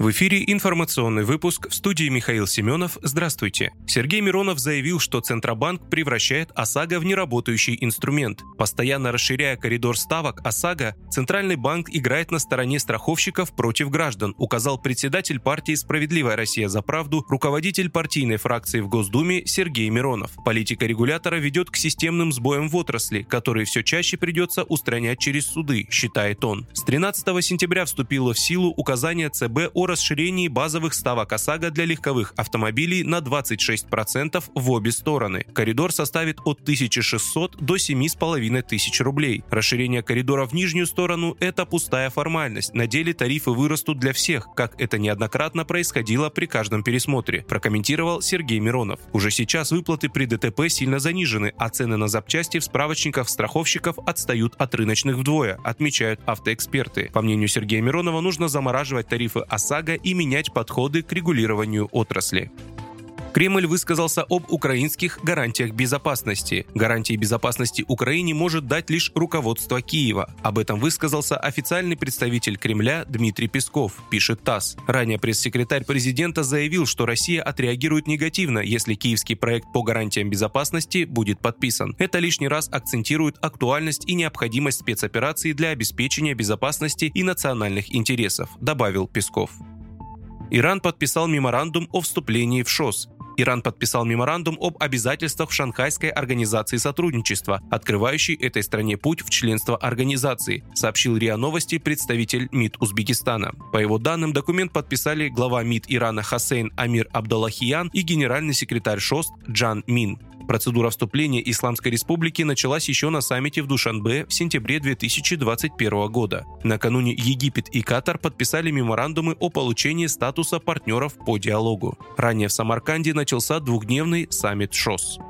В эфире информационный выпуск в студии Михаил Семенов. Здравствуйте. Сергей Миронов заявил, что Центробанк превращает ОСАГО в неработающий инструмент. Постоянно расширяя коридор ставок ОСАГО, Центральный банк играет на стороне страховщиков против граждан, указал председатель партии «Справедливая Россия за правду», руководитель партийной фракции в Госдуме Сергей Миронов. Политика регулятора ведет к системным сбоям в отрасли, которые все чаще придется устранять через суды, считает он. С 13 сентября вступило в силу указание ЦБ о расширении базовых ставок ОСАГО для легковых автомобилей на 26% в обе стороны. Коридор составит от 1600 до 7500 рублей. Расширение коридора в нижнюю сторону – это пустая формальность. На деле тарифы вырастут для всех, как это неоднократно происходило при каждом пересмотре, прокомментировал Сергей Миронов. Уже сейчас выплаты при ДТП сильно занижены, а цены на запчасти в справочниках страховщиков отстают от рыночных вдвое, отмечают автоэксперты. По мнению Сергея Миронова, нужно замораживать тарифы ОСАГО ОСАГО и менять подходы к регулированию отрасли. Кремль высказался об украинских гарантиях безопасности. Гарантии безопасности Украине может дать лишь руководство Киева. Об этом высказался официальный представитель Кремля Дмитрий Песков, пишет ТАСС. Ранее пресс-секретарь президента заявил, что Россия отреагирует негативно, если киевский проект по гарантиям безопасности будет подписан. Это лишний раз акцентирует актуальность и необходимость спецоперации для обеспечения безопасности и национальных интересов, добавил Песков. Иран подписал меморандум о вступлении в ШОС. Иран подписал меморандум об обязательствах в Шанхайской организации сотрудничества, открывающий этой стране путь в членство организации, сообщил РИА Новости представитель МИД Узбекистана. По его данным, документ подписали глава МИД Ирана Хасейн Амир Абдаллахиян и генеральный секретарь ШОС Джан Мин. Процедура вступления Исламской Республики началась еще на саммите в Душанбе в сентябре 2021 года. Накануне Египет и Катар подписали меморандумы о получении статуса партнеров по диалогу. Ранее в Самарканде начался двухдневный саммит ШОС.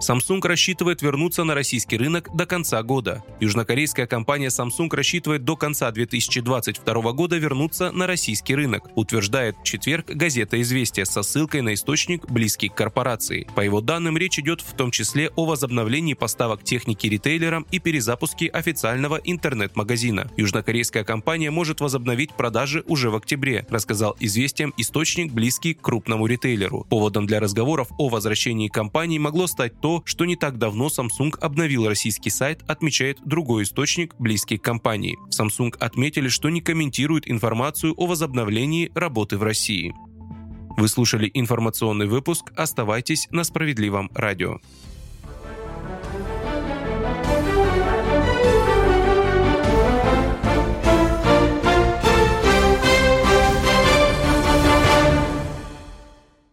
Samsung рассчитывает вернуться на российский рынок до конца года. Южнокорейская компания Samsung рассчитывает до конца 2022 года вернуться на российский рынок, утверждает в четверг газета «Известия» со ссылкой на источник, близкий к корпорации. По его данным, речь идет в том числе о возобновлении поставок техники ритейлерам и перезапуске официального интернет-магазина. Южнокорейская компания может возобновить продажи уже в октябре, рассказал «Известиям» источник, близкий к крупному ритейлеру. Поводом для разговоров о возвращении компании могло стать то, то, что не так давно Samsung обновил российский сайт, отмечает другой источник, близкий к компании. Samsung отметили, что не комментируют информацию о возобновлении работы в России. Вы слушали информационный выпуск. Оставайтесь на справедливом радио.